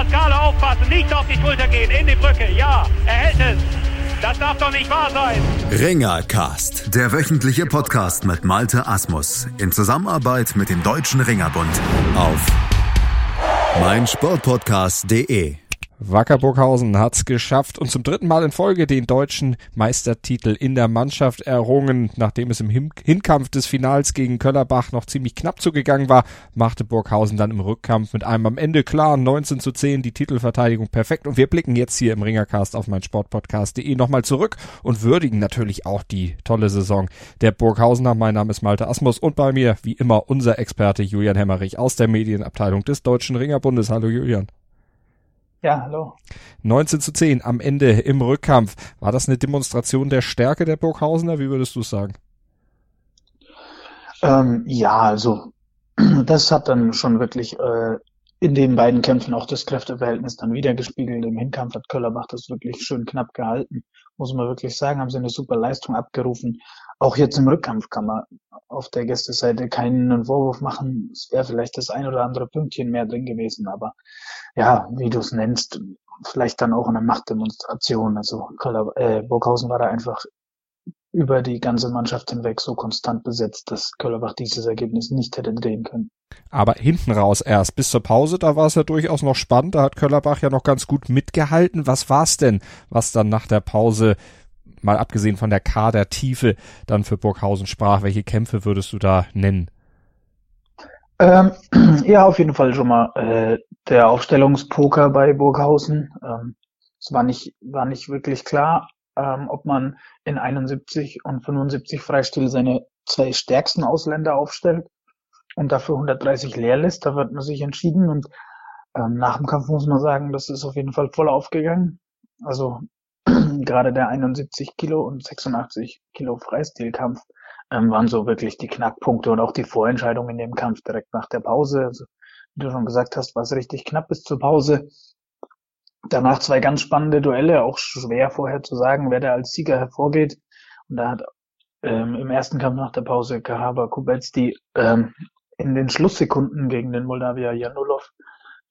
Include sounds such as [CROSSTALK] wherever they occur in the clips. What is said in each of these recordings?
Pascale aufpassen, nicht auf die Schulter gehen, in die Brücke. Ja, er hält es. Das darf doch nicht wahr sein. Ringercast, der wöchentliche Podcast mit Malte Asmus in Zusammenarbeit mit dem Deutschen Ringerbund auf meinsportpodcast.de. Wacker Burghausen hat's geschafft und zum dritten Mal in Folge den deutschen Meistertitel in der Mannschaft errungen. Nachdem es im Hinkampf des Finals gegen Köllerbach noch ziemlich knapp zugegangen war, machte Burghausen dann im Rückkampf mit einem am Ende klaren 19 zu 10 die Titelverteidigung perfekt. Und wir blicken jetzt hier im Ringercast auf mein Sportpodcast.de nochmal zurück und würdigen natürlich auch die tolle Saison der Burghausener. Mein Name ist Malte Asmus und bei mir wie immer unser Experte Julian Hemmerich aus der Medienabteilung des Deutschen Ringerbundes. Hallo Julian. Ja, hallo. 19 zu 10 am Ende im Rückkampf. War das eine Demonstration der Stärke der Burghausener? Wie würdest du es sagen? Ähm, ja, also [CLEARS THROAT] das hat dann schon wirklich äh, in den beiden Kämpfen auch das Kräfteverhältnis dann wieder gespiegelt. Im Hinkampf hat Köllerbach das wirklich schön knapp gehalten. Muss man wirklich sagen, haben sie eine super Leistung abgerufen. Auch jetzt im Rückkampf kann man auf der Gästeseite keinen Vorwurf machen. Es wäre vielleicht das ein oder andere Pünktchen mehr drin gewesen, aber ja, wie du es nennst, vielleicht dann auch eine Machtdemonstration. Also Köller, äh, Burghausen war da einfach über die ganze Mannschaft hinweg so konstant besetzt, dass Köllerbach dieses Ergebnis nicht hätte drehen können. Aber hinten raus erst. Bis zur Pause, da war es ja durchaus noch spannend. Da hat Köllerbach ja noch ganz gut mitgehalten. Was war's denn, was dann nach der Pause, mal abgesehen von der Kadertiefe, dann für Burghausen sprach? Welche Kämpfe würdest du da nennen? Ähm, [CLEARS THROAT] ja, auf jeden Fall schon mal äh, der Aufstellungspoker bei Burghausen. Ähm, es war nicht, war nicht wirklich klar, ähm, ob man in 71 und 75 Freistil seine zwei stärksten Ausländer aufstellt und dafür 130 leer lässt. Da wird man sich entschieden und ähm, nach dem Kampf muss man sagen, das ist auf jeden Fall voll aufgegangen. Also gerade der 71 Kilo und 86 Kilo Freistilkampf ähm, waren so wirklich die Knackpunkte und auch die Vorentscheidung in dem Kampf direkt nach der Pause. Also, wie du schon gesagt hast, war es richtig knapp bis zur Pause. Danach zwei ganz spannende Duelle, auch schwer vorher zu sagen, wer da als Sieger hervorgeht. Und da hat ähm, im ersten Kampf nach der Pause Kahaba Kubetski ähm, in den Schlusssekunden gegen den Moldawier Janulov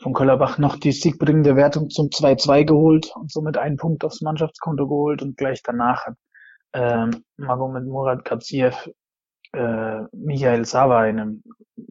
von Köllerbach noch die siegbringende Wertung zum 2-2 geholt und somit einen Punkt aufs Mannschaftskonto geholt und gleich danach hat ähm, Magomed Murat Katsiev äh, Michael Sava in einem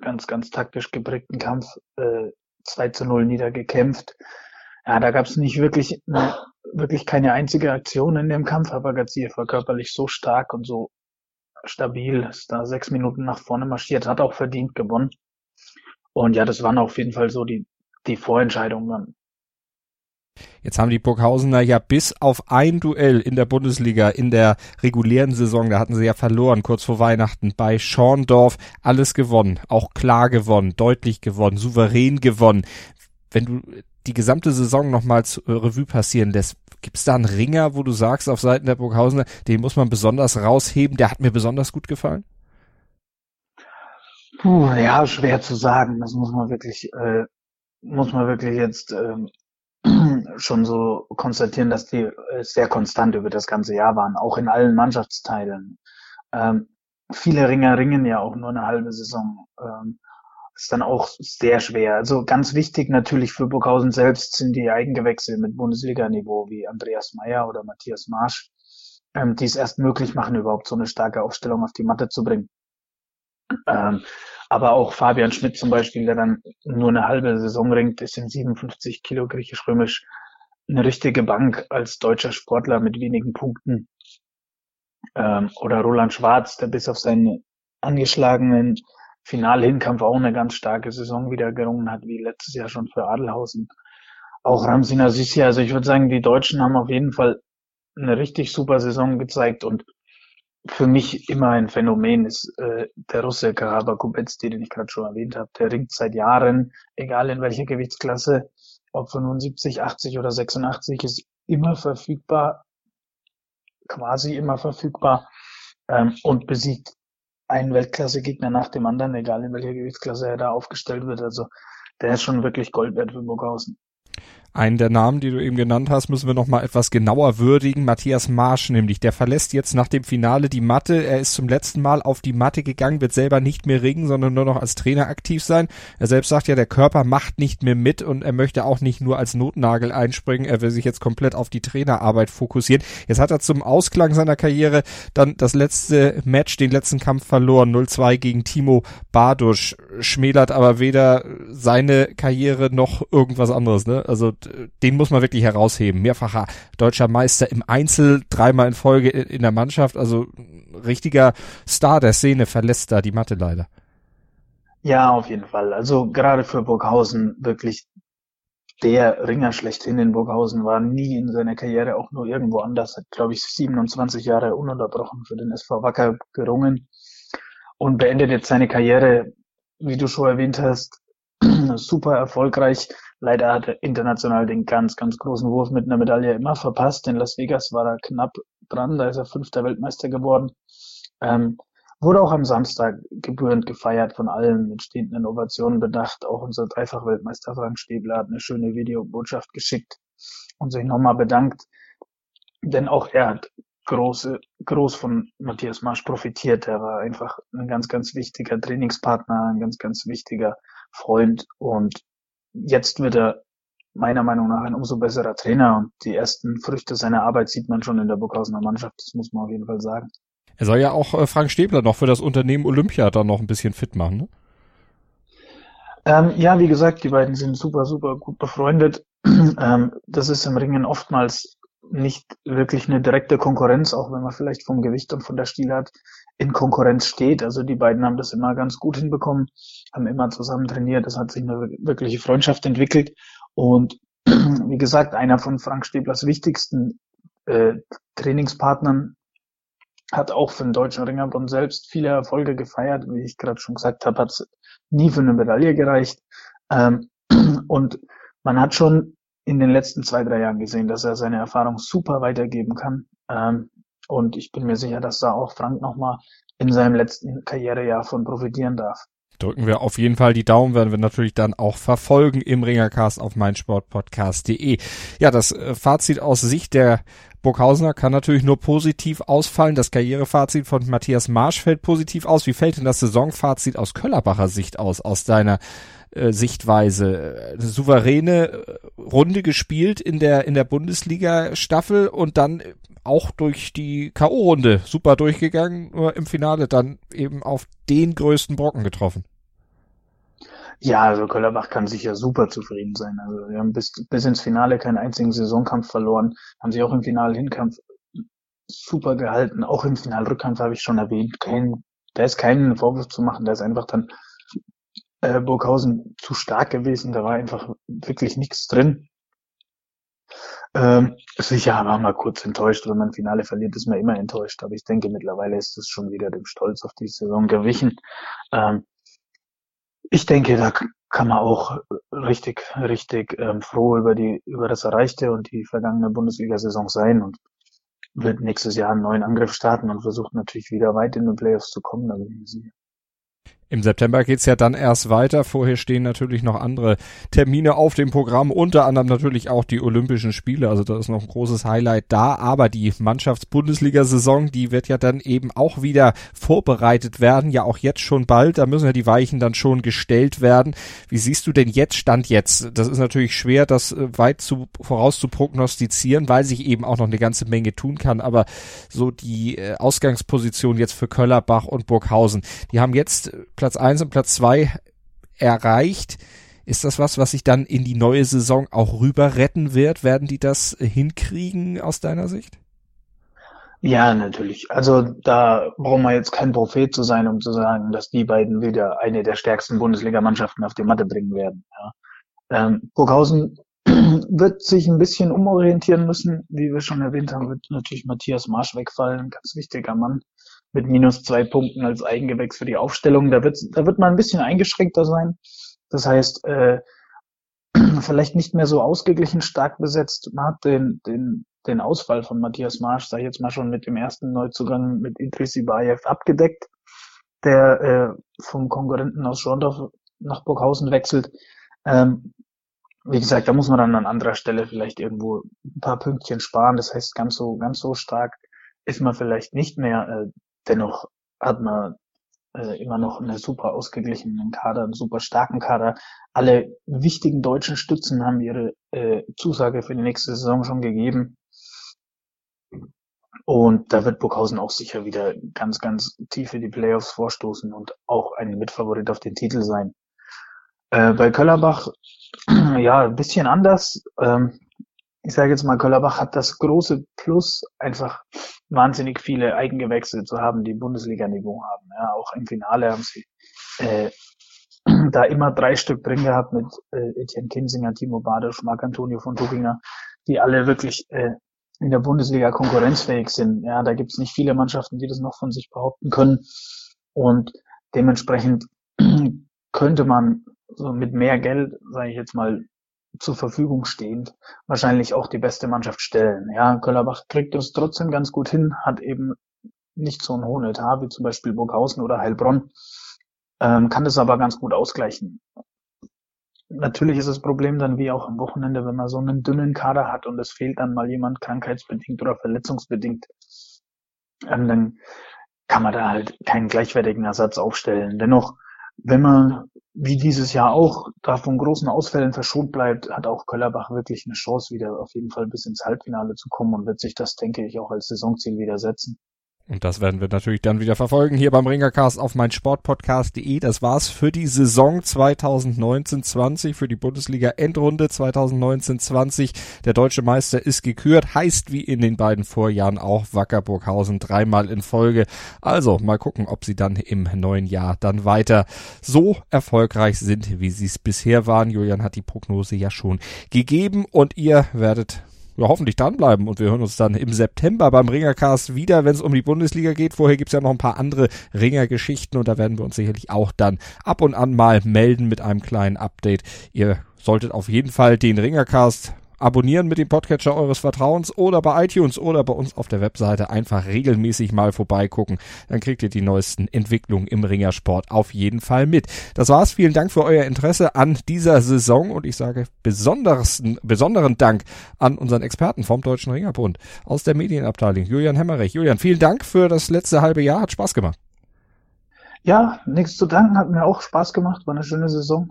ganz, ganz taktisch geprägten Kampf äh, 2 zu 0 niedergekämpft. Ja, da gab es nicht wirklich, ne, wirklich keine einzige Aktion in dem Kampf, aber Gaziev war körperlich so stark und so stabil, ist da sechs Minuten nach vorne marschiert, hat auch verdient gewonnen. Und ja, das waren auf jeden Fall so die, die Vorentscheidungen dann. Jetzt haben die Burghausener ja bis auf ein Duell in der Bundesliga in der regulären Saison, da hatten sie ja verloren kurz vor Weihnachten bei Schorndorf, alles gewonnen, auch klar gewonnen, deutlich gewonnen, souverän gewonnen. Wenn du die gesamte Saison nochmal zur Revue passieren lässt, gibt es da einen Ringer, wo du sagst auf Seiten der Burghausener, den muss man besonders rausheben, der hat mir besonders gut gefallen? Puh, ja, schwer zu sagen. Das muss man wirklich, äh, muss man wirklich jetzt ähm, [CLEARS THROAT] schon so konstatieren, dass die äh, sehr konstant über das ganze Jahr waren, auch in allen Mannschaftsteilen. Ähm, viele Ringer ringen ja auch nur eine halbe Saison. Ähm, ist dann auch sehr schwer. Also ganz wichtig natürlich für Burghausen selbst sind die Eigengewächse mit Bundesliga-Niveau wie Andreas Meyer oder Matthias Marsch, ähm, die es erst möglich machen, überhaupt so eine starke Aufstellung auf die Matte zu bringen. Ähm, aber auch Fabian Schmidt zum Beispiel, der dann nur eine halbe Saison ringt, ist in 57 Kilo griechisch-römisch eine richtige Bank als deutscher Sportler mit wenigen Punkten. Ähm, oder Roland Schwarz, der bis auf seinen angeschlagenen Finalhinkampf auch eine ganz starke Saison wieder gerungen hat, wie letztes Jahr schon für Adelhausen. Auch Ramsin Azizi, also ich würde sagen, die Deutschen haben auf jeden Fall eine richtig super Saison gezeigt und für mich immer ein Phänomen ist äh, der Russe Karaba den ich gerade schon erwähnt habe. Der ringt seit Jahren, egal in welcher Gewichtsklasse, ob 75, 80 oder 86, ist immer verfügbar, quasi immer verfügbar ähm, und besiegt einen Weltklasse-Gegner nach dem anderen, egal in welcher Gewichtsklasse er da aufgestellt wird. Also der ist schon wirklich Gold wert für Burghausen. Einen der Namen, die du eben genannt hast, müssen wir noch mal etwas genauer würdigen. Matthias Marsch nämlich, der verlässt jetzt nach dem Finale die Matte. Er ist zum letzten Mal auf die Matte gegangen, wird selber nicht mehr ringen, sondern nur noch als Trainer aktiv sein. Er selbst sagt ja, der Körper macht nicht mehr mit und er möchte auch nicht nur als Notnagel einspringen. Er will sich jetzt komplett auf die Trainerarbeit fokussieren. Jetzt hat er zum Ausklang seiner Karriere dann das letzte Match, den letzten Kampf verloren, 0-2 gegen Timo Bardusch. Schmälert aber weder seine Karriere noch irgendwas anderes. Ne? Also den muss man wirklich herausheben. Mehrfacher deutscher Meister im Einzel, dreimal in Folge in der Mannschaft. Also richtiger Star der Szene verlässt da die Matte leider. Ja, auf jeden Fall. Also gerade für Burghausen wirklich der Ringer schlechthin in Burghausen war nie in seiner Karriere auch nur irgendwo anders. Hat, glaube ich, 27 Jahre ununterbrochen für den SV Wacker gerungen und beendet jetzt seine Karriere, wie du schon erwähnt hast, [CLEARS THROAT] super erfolgreich Leider hat er international den ganz, ganz großen Wurf mit einer Medaille immer verpasst. In Las Vegas war er knapp dran, da ist er fünfter Weltmeister geworden. Ähm, wurde auch am Samstag gebührend gefeiert von allen mit stehenden Ovationen bedacht. Auch unser Dreifach-Weltmeister Frank Stäbler hat eine schöne Videobotschaft geschickt und sich nochmal bedankt. Denn auch er hat große, groß von Matthias Marsch profitiert. Er war einfach ein ganz, ganz wichtiger Trainingspartner, ein ganz, ganz wichtiger Freund und jetzt wird er meiner Meinung nach ein umso besserer Trainer und die ersten Früchte seiner Arbeit sieht man schon in der Burghausener Mannschaft, das muss man auf jeden Fall sagen. Er soll ja auch äh, Frank Stäbler noch für das Unternehmen Olympia dann noch ein bisschen fit machen, ne? Ähm, ja, wie gesagt, die beiden sind super, super gut befreundet. [CLEARS THROAT] ähm, das ist im Ringen oftmals nicht wirklich eine direkte Konkurrenz, auch wenn man vielleicht vom Gewicht und von der Stilart in Konkurrenz steht. Also die beiden haben das immer ganz gut hinbekommen, haben immer zusammen trainiert. Es hat sich eine wirkliche Freundschaft entwickelt. Und [CLEARS THROAT] wie gesagt, einer von Frank Stäblers wichtigsten äh, Trainingspartnern hat auch für den deutschen Ringerbund selbst viele Erfolge gefeiert. Wie ich gerade schon gesagt habe, hat es nie für eine Medaille gereicht. Ähm, [CLEARS THROAT] und man hat schon in den letzten zwei, drei Jahren gesehen, dass er seine Erfahrung super weitergeben kann. Ähm, und ich bin mir sicher, dass da auch Frank nochmal in seinem letzten Karrierejahr von profitieren darf. Drücken wir auf jeden Fall die Daumen, werden wir natürlich dann auch verfolgen im Ringercast auf meinsportpodcast.de. Ja, das äh, Fazit aus Sicht der Burghausener kann natürlich nur positiv ausfallen. Das Karrierefazit von Matthias Marsch fällt positiv aus. Wie fällt denn das Saisonfazit aus Köllerbacher Sicht aus, aus deiner äh, Sichtweise. Eine souveräne äh, Runde gespielt in der, in der Bundesliga-Staffel und dann auch durch die K.O.-Runde super durchgegangen, nur im Finale dann eben auf den größten Brocken getroffen. Ja, also Köllerbach kann sicher super zufrieden sein. Also wir haben bis, bis ins Finale keinen einzigen Saisonkampf verloren, haben sich auch im Finale-Hinkampf super gehalten. Auch im Finalrückkampf habe ich schon erwähnt, kein, da ist keinen Vorwurf zu machen, da ist einfach dann äh, Burghausen zu stark gewesen. Da war einfach wirklich nichts drin. Ähm, sicher war man kurz enttäuscht, wenn man Finale verliert, ist man immer enttäuscht. Aber ich denke, mittlerweile ist es schon wieder dem Stolz auf die Saison gewichen. Ähm, ich denke, da kann man auch richtig, richtig ähm, froh über die, über das Erreichte und die vergangene Bundesliga-Saison sein und wird nächstes Jahr einen neuen Angriff starten und versucht natürlich wieder weit in den Playoffs zu kommen. Da bin ich sicher. Im September geht's ja dann erst weiter. Vorher stehen natürlich noch andere Termine auf dem Programm, unter anderem natürlich auch die Olympischen Spiele. Also da ist noch ein großes Highlight da. Aber die Mannschafts-Bundesliga-Saison, die wird ja dann eben auch wieder vorbereitet werden. Ja, auch jetzt schon bald. Da müssen ja die Weichen dann schon gestellt werden. Wie siehst du denn jetzt Stand jetzt? Das ist natürlich schwer, das äh, weit zu, voraus zu prognostizieren, weil sich eben auch noch eine ganze Menge tun kann. Aber so die äh, Ausgangsposition jetzt für Köllerbach und Burghausen, die haben jetzt Platz eins und Platz zwei erreicht. Ist das was, was sich dann in die neue Saison auch rüber retten wird? Werden die das hinkriegen aus deiner Sicht? Ja, natürlich. Also da brauchen wir jetzt kein Prophet zu sein, um zu sagen, dass die beiden wieder eine der stärksten Bundesligamannschaften auf die Matte bringen werden. Ja. Ähm, Burghausen [CLEARS THROAT] wird sich ein bisschen umorientieren müssen. Wie wir schon erwähnt haben, wird natürlich Matthias Marsch wegfallen, ganz wichtiger Mann mit minus zwei Punkten als Eigengewächs für die Aufstellung. Da wird, da wird man ein bisschen eingeschränkter sein. Das heißt, äh, [CLEARS THROAT] vielleicht nicht mehr so ausgeglichen stark besetzt. Man hat den, den, den Ausfall von Matthias Marsch, sag ich jetzt mal schon mit dem ersten Neuzugang mit Idris Ibayev abgedeckt, der äh, vom Konkurrenten aus Schorndorf nach Burghausen wechselt. Ähm, wie gesagt, da muss man dann an anderer Stelle vielleicht irgendwo ein paar Pünktchen sparen. Das heißt, ganz so, ganz so stark ist man vielleicht nicht mehr. Äh, dennoch hat man äh, immer noch einen super ausgeglichenen Kader, einen super starken Kader. Alle wichtigen deutschen Stützen haben ihre äh, Zusage für die nächste Saison schon gegeben. Und da wird Burghausen auch sicher wieder ganz, ganz tief in die Playoffs vorstoßen und auch ein Mitfavorit auf den Titel sein. Äh, bei Köllerbach, [CLEARS THROAT] ja, ein bisschen anders. Ähm, ich sage jetzt mal, Köllerbach hat das große Plus, einfach wahnsinnig viele Eigengewächse zu haben, die Bundesliga-Niveau haben. Ja, auch im Finale haben sie äh, [CLEARS THROAT] da immer drei Stück drin gehabt mit äh, Etienne Kinsinger, Timo Badisch, Marc Antonio von Tuginger, die alle wirklich äh, in der Bundesliga konkurrenzfähig sind. Ja, da gibt's nicht viele Mannschaften, die das noch von sich behaupten können. Und dementsprechend [CLEARS THROAT] könnte man so mit mehr Geld, sage ich jetzt mal, zur Verfügung stehend, wahrscheinlich auch die beste Mannschaft stellen. Ja, Köllerbach kriegt das trotzdem ganz gut hin, hat eben nicht so einen hohen Etat wie zum Beispiel Burghausen oder Heilbronn, ähm, kann das aber ganz gut ausgleichen. Natürlich ist das Problem dann wie auch am Wochenende, wenn man so einen dünnen Kader hat und es fehlt dann mal jemand krankheitsbedingt oder verletzungsbedingt, ähm, dann kann man da halt keinen gleichwertigen Ersatz aufstellen. Dennoch, wenn man wie dieses Jahr auch da von großen Ausfällen verschont bleibt, hat auch Köllerbach wirklich eine Chance, wieder auf jeden Fall bis ins Halbfinale zu kommen und wird sich das, denke ich, auch als Saisonziel wieder setzen. Und das werden wir natürlich dann wieder verfolgen hier beim Ringercast auf meinsportpodcast.de. Das war's für die Saison 2019-20, für die Bundesliga Endrunde 2019-20. Der deutsche Meister ist gekürt, heißt wie in den beiden Vorjahren auch Wackerburghausen dreimal in Folge. Also mal gucken, ob sie dann im neuen Jahr dann weiter so erfolgreich sind, wie sie es bisher waren. Julian hat die Prognose ja schon gegeben und ihr werdet ja, hoffentlich dranbleiben und wir hören uns dann im September beim Ringercast wieder, wenn es um die Bundesliga geht. Vorher gibt's ja noch ein paar andere Ringergeschichten und da werden wir uns sicherlich auch dann ab und an mal melden mit einem kleinen Update. Ihr solltet auf jeden Fall den Ringercast abonnieren mit dem Podcatcher eures Vertrauens oder bei iTunes oder bei uns auf der Webseite einfach regelmäßig mal vorbeigucken. Dann kriegt ihr die neuesten Entwicklungen im Ringersport auf jeden Fall mit. Das war's. Vielen Dank für euer Interesse an dieser Saison und ich sage besondersten, besonderen Dank an unseren Experten vom Deutschen Ringerbund aus der Medienabteilung, Julian Hemmerich. Julian, vielen Dank für das letzte halbe Jahr. Hat Spaß gemacht. Ja, nichts zu danken. Hat mir auch Spaß gemacht. War eine schöne Saison.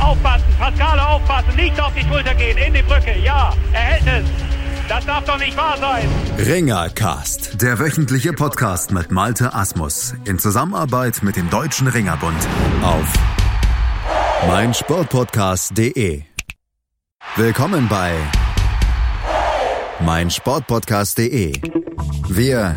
Aufpassen, Pascale aufpassen, nicht auf die Schulter gehen, in die Brücke, ja, er hält es. Das darf doch nicht wahr sein. Ringercast, der wöchentliche Podcast mit Malte Asmus in Zusammenarbeit mit dem Deutschen Ringerbund auf meinsportpodcast.de. Willkommen bei meinsportpodcast.de. Wir